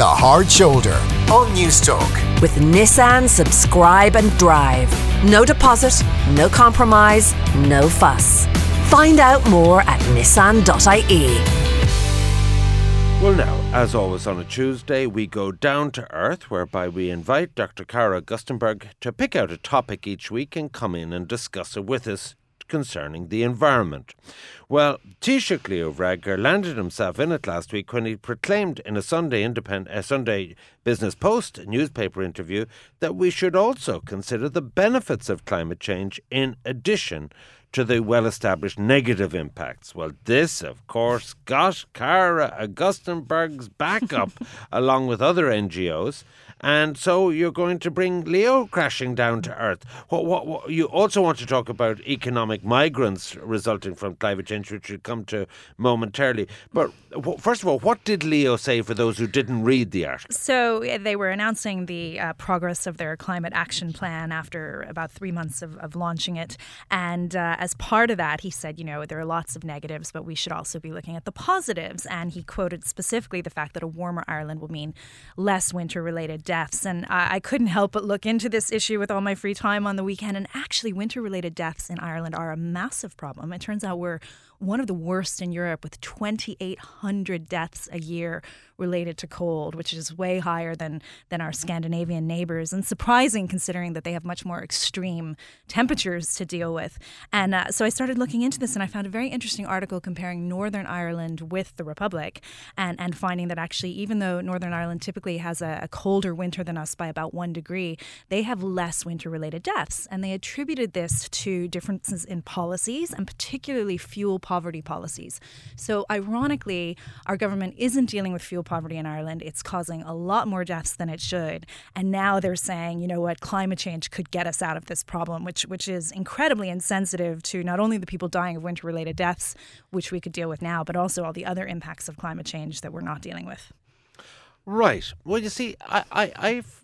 The Hard Shoulder on Newstalk. With Nissan Subscribe and Drive. No deposit, no compromise, no fuss. Find out more at nissan.ie. Well, now, as always on a Tuesday, we go down to earth, whereby we invite Dr. Cara Augustenborg to pick out a topic each week and come in and discuss it with us concerning the environment. Well, Taoiseach Leo Varadkar landed himself in it last week when he proclaimed in a Sunday Independent, a Sunday Business Post newspaper interview that we should also consider the benefits of climate change in addition to the well established negative impacts. Well, this, of course, got Cara Augustenborg's backup along with other NGOs. And so you're going to bring Leo crashing down to earth. What, what, what, you also want to talk about economic migrants resulting from climate change, which we'll come to momentarily. But first of all, what did Leo say for those who didn't read the article? So they were announcing the uh, progress of their climate action plan after about three months of, of launching it. And uh, as part of that, he said, you know, there are lots of negatives, but we should also be looking at the positives. And he quoted specifically the fact that a warmer Ireland will mean less winter related deaths. And I, I couldn't help but look into this issue with all my free time on the weekend. And actually, winter related deaths in Ireland are a massive problem. It turns out we're one of the worst in Europe with 2,800 deaths a year related to cold, which is way higher than, than our Scandinavian neighbors, and surprising considering that they have much more extreme temperatures to deal with. And uh, so I started looking into this, and I found a very interesting article comparing Northern Ireland with the Republic, and, and finding that actually, even though Northern Ireland typically has a, a colder winter than us by about one degree, they have less winter related deaths. And they attributed this to differences in policies, and particularly fuel poverty policies. So, ironically, our government isn't dealing with fuel poverty in Ireland. It's causing a lot more deaths than it should. And now they're saying, you know what, climate change could get us out of this problem, which which is incredibly insensitive to not only the people dying of winter related deaths, which we could deal with now, but also all the other impacts of climate change that we're not dealing with. Right. Well, you see, I, I, I've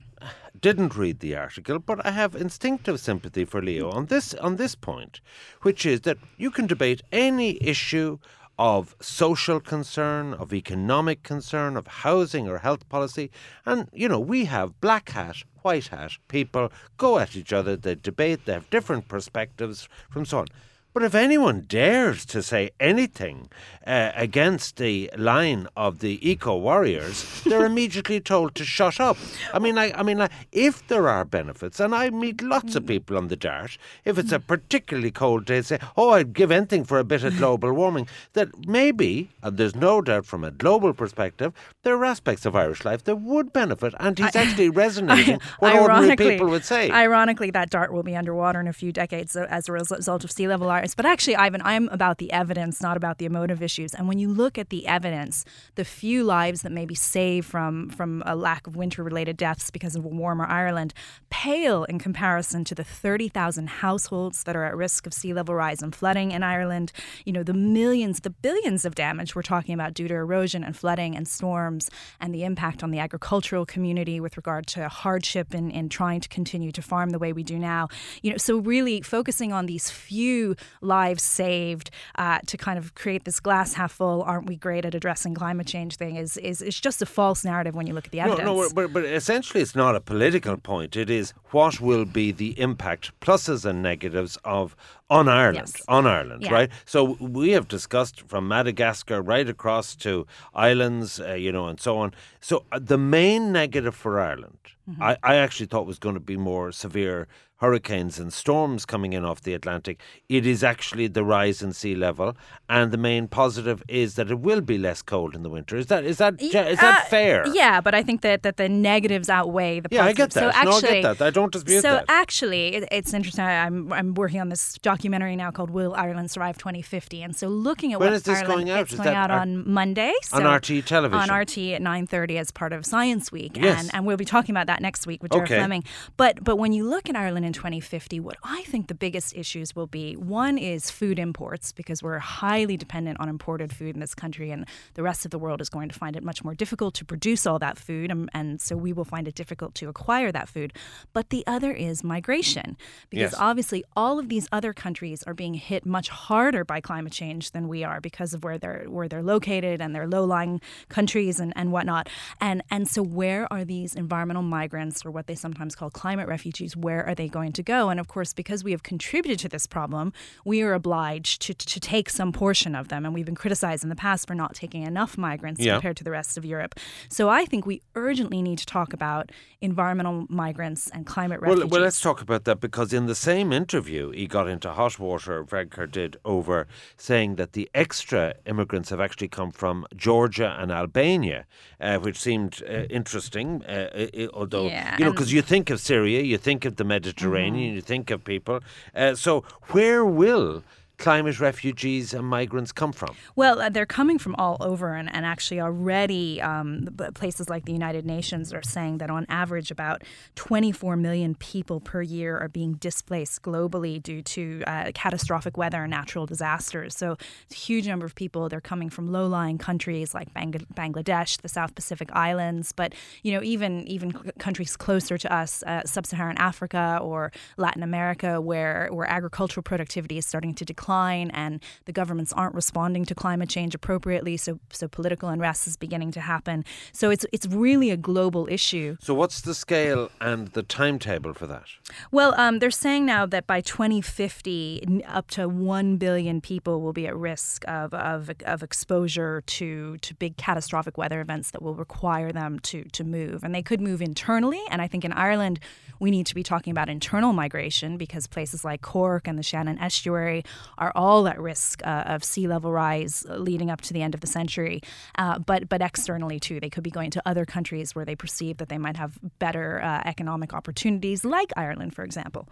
didn't read the article, but I have instinctive sympathy for Leo on this on this point, which is that you can debate any issue of social concern, of economic concern, of housing or health policy, and you know we have black hat, white hat people go at each other, they debate, they have different perspectives from so on. But if anyone dares to say anything uh, against the line of the eco warriors, they're immediately told to shut up. I mean, I, I mean, I, if there are benefits, and I meet lots of people on the Dart, if it's a particularly cold day, say, "Oh, I'd give anything for a bit of global warming." That maybe, and there's no doubt from a global perspective, there are aspects of Irish life that would benefit, and he's I, actually resonating what ordinary people would say. Ironically, that Dart will be underwater in a few decades as a result of sea level rise but actually, Ivan, I'm about the evidence, not about the emotive issues. And when you look at the evidence, the few lives that may be saved from from a lack of winter-related deaths because of a warmer Ireland pale in comparison to the 30,000 households that are at risk of sea level rise and flooding in Ireland. You know, the millions, the billions of damage we're talking about due to erosion and flooding and storms, and the impact on the agricultural community with regard to hardship in, in trying to continue to farm the way we do now. You know, so really focusing on these few lives saved uh, to kind of create this glass half full, aren't we great at addressing climate change thing is, is, is just a false narrative when you look at the evidence. No, no but, but essentially it's not a political point. It is what will be the impact, pluses and negatives of on Ireland, yes. on Ireland, yeah. right? So we have discussed from Madagascar right across to islands, uh, you know, and so on. So uh, the main negative for Ireland, mm-hmm. I, I actually thought was going to be more severe hurricanes and storms coming in off the Atlantic. It is actually the rise in sea level, and the main positive is that it will be less cold in the winter. Is that is that is that uh, fair? Yeah, but I think that, that the negatives outweigh the. Yeah, I get that. So actually, no, I get that. I don't dispute so that. So actually, it, it's interesting. I'm I'm working on this documentary now called "Will Ireland Survive 2050?" And so looking at when what is this Ireland, going out? It's is going out on Monday so on RT television on RT at 9:30 as part of Science Week, yes. and and we'll be talking about that next week with Jared okay. Fleming. But but when you look at Ireland in 2050 what I think the biggest issues will be one is food imports, because we're highly dependent on imported food in this country, and the rest of the world is going to find it much more difficult to produce all that food, and, and so we will find it difficult to acquire that food. But the other is migration, because yes. obviously all of these other countries are being hit much harder by climate change than we are because of where they're where they're located and their low-lying countries and, and whatnot. And and so where are these environmental migrants or what they sometimes call climate refugees, where are they going to go? And of course, because we have contributed to this problem, we are obliged to, to take some portion of them. And we've been criticized in the past for not taking enough migrants Yeah. compared to the rest of Europe. So I think we urgently need to talk about environmental migrants and climate Well, refugees. well, let's talk about that because in the same interview, he got into hot water, Varadkar did, over saying that the extra immigrants have actually come from Georgia and Albania, uh, which seemed uh, interesting. Uh, i- i- although, Yeah, you know, because you think of Syria, you think of the Mediterranean, you think of people. Uh, so, where will climate refugees and migrants come from? Well, uh, they're coming from all over, and, and actually already um, places like the United Nations are saying that on average about 24 million people per year are being displaced globally due to uh, catastrophic weather and natural disasters. So a huge number of people. They're coming from low-lying countries like Bang- Bangladesh, the South Pacific Islands, but you know even even countries closer to us, uh, sub-Saharan Africa or Latin America, where where agricultural productivity is starting to decline and the governments aren't responding to climate change appropriately. So so political unrest is beginning to happen. So it's it's really a global issue. So, what's the scale and the timetable for that? Well, um, they're saying now that by 2050, up to 1 billion people will be at risk of, of, of exposure to, to big catastrophic weather events that will require them to, to move. And they could move internally. And I think in Ireland, we need to be talking about internal migration because places like Cork and the Shannon Estuary are all at risk uh, of sea level rise leading up to the end of the century. Uh, but, but externally, too, they could be going to other countries where they perceive that they might have better uh, economic opportunities, like Ireland, for example.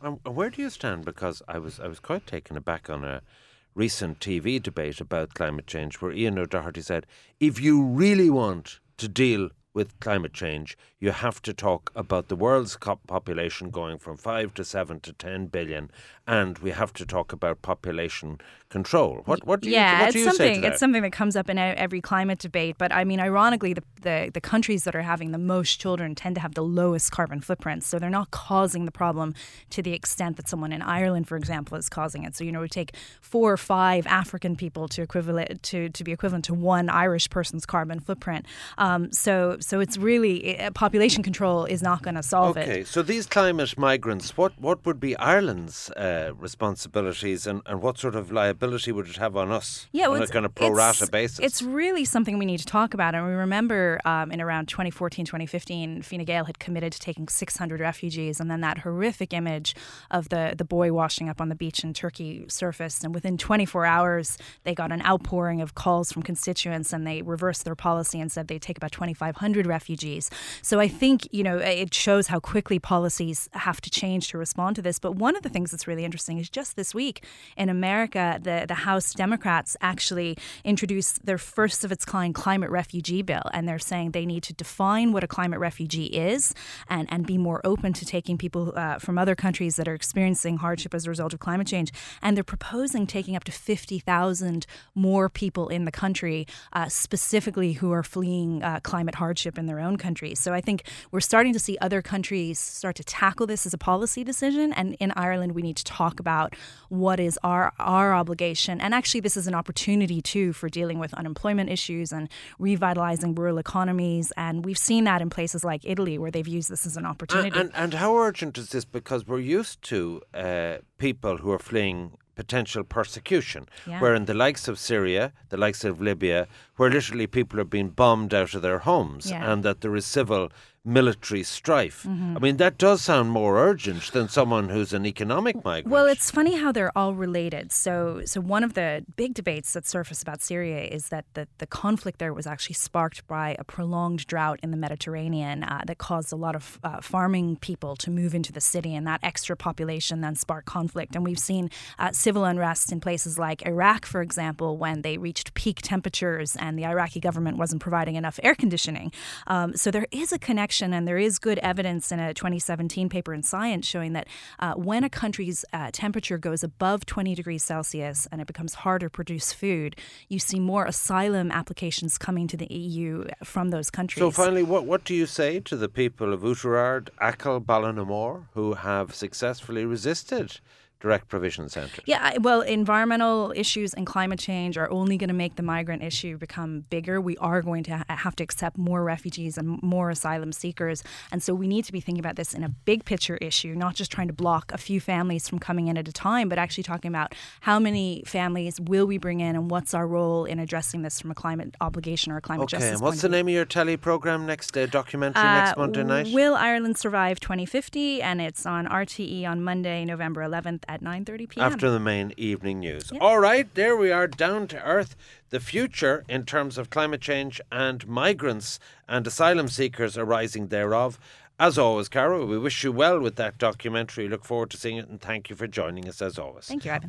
Um, where do you stand? Because I was I was quite taken aback on a recent TV debate about climate change, where Ian O'Doherty said, "If you really want to deal with climate change, you have to talk about the world's population going from five to seven to ten billion, and we have to talk about population control." What what do you yeah, what it's do you something. say to that? It's something that comes up in every climate debate. But I mean, ironically, the, the the countries that are having the most children tend to have the lowest carbon footprints. So they're not causing the problem to the extent that someone in Ireland, for example, is causing it. So you know, it would take four or five African people to equivalent to to be equivalent to one Irish person's carbon footprint. Um, so so it's really uh, population control is not going to solve it. Okay, so these climate migrants, what, what would be Ireland's uh, responsibilities and, and what sort of liability would it have on us Yeah, on well, a it's- kind of pro rata basis? It's really something we need to talk about. And we remember um, in around 2014, 2015, Fine Gael had committed to taking 600 refugees. And then that horrific image of the, the boy washing up on the beach in Turkey surfaced. And within 24 hours, they got an outpouring of calls from constituents and they reversed their policy and said they'd take about 2,500 refugees. So I think, you know, it shows how quickly policies have to change to respond to this. But one of the things that's really interesting is just this week in America, the, the House Democrats actually introduced their first of its kind climate refugee bill. And they're saying they need to define what a climate refugee is and, and be more open to taking people uh, from other countries that are experiencing hardship as a result of climate change. And they're proposing taking up to 50,000 more people in the country, uh, specifically who are fleeing uh, climate hardship in their own countries. So I think we're starting to see other countries start to tackle this as a policy decision. And in Ireland, we need to talk about what is our our obligation. And actually, this is an opportunity too for dealing with unemployment issues and revitalizing rural economies. And we've seen that in places like Italy, where they've used this as an opportunity. and, and, and how urgent is this? Because we're used to uh, people who are fleeing potential persecution, Yeah. where in the likes of Syria, the likes of Libya, where literally people are being bombed out of their homes Yeah. and that there is civil military strife. Mm-hmm. I mean, that does sound more urgent than someone who's an economic migrant. Well, it's funny how they're all related. So, so one of the big debates that surface about Syria is that the, the conflict there was actually sparked by a prolonged drought in the Mediterranean uh, that caused a lot of uh, farming people to move into the city, and that extra population then sparked conflict. And we've seen uh, civil unrest in places like Iraq, for example, when they reached peak temperatures and the Iraqi government wasn't providing enough air conditioning. Um, so there is a connection, and there is good evidence in a 2017 paper in Science showing that uh, when a country's uh, temperature goes above 20 degrees Celsius and it becomes harder to produce food, you see more asylum applications coming to the EU from those countries. So finally, what what do you say to the people of Oughterard, Achill, Ballinamore, who have successfully resisted direct provision centres. Yeah, well, environmental issues and climate change are only going to make the migrant issue become bigger. We are going to have to accept more refugees and more asylum seekers. And so we need to be thinking about this in a big picture issue, not just trying to block a few families from coming in at a time, but actually talking about how many families will we bring in and what's our role in addressing this from a climate obligation or a climate Okay, justice and what's the name of your tele programme next uh, documentary Uh, next Monday night? Will Ireland Survive 2050? And it's on RTE on Monday, November 11th at 9:30 p.m. After the main evening news. All right, there we are, down to earth. The future in terms of climate change and migrants and asylum seekers arising thereof. As always, Carol, we wish you well with that documentary. Look forward to seeing it and thank you for joining us as always. Thank you, Ivan.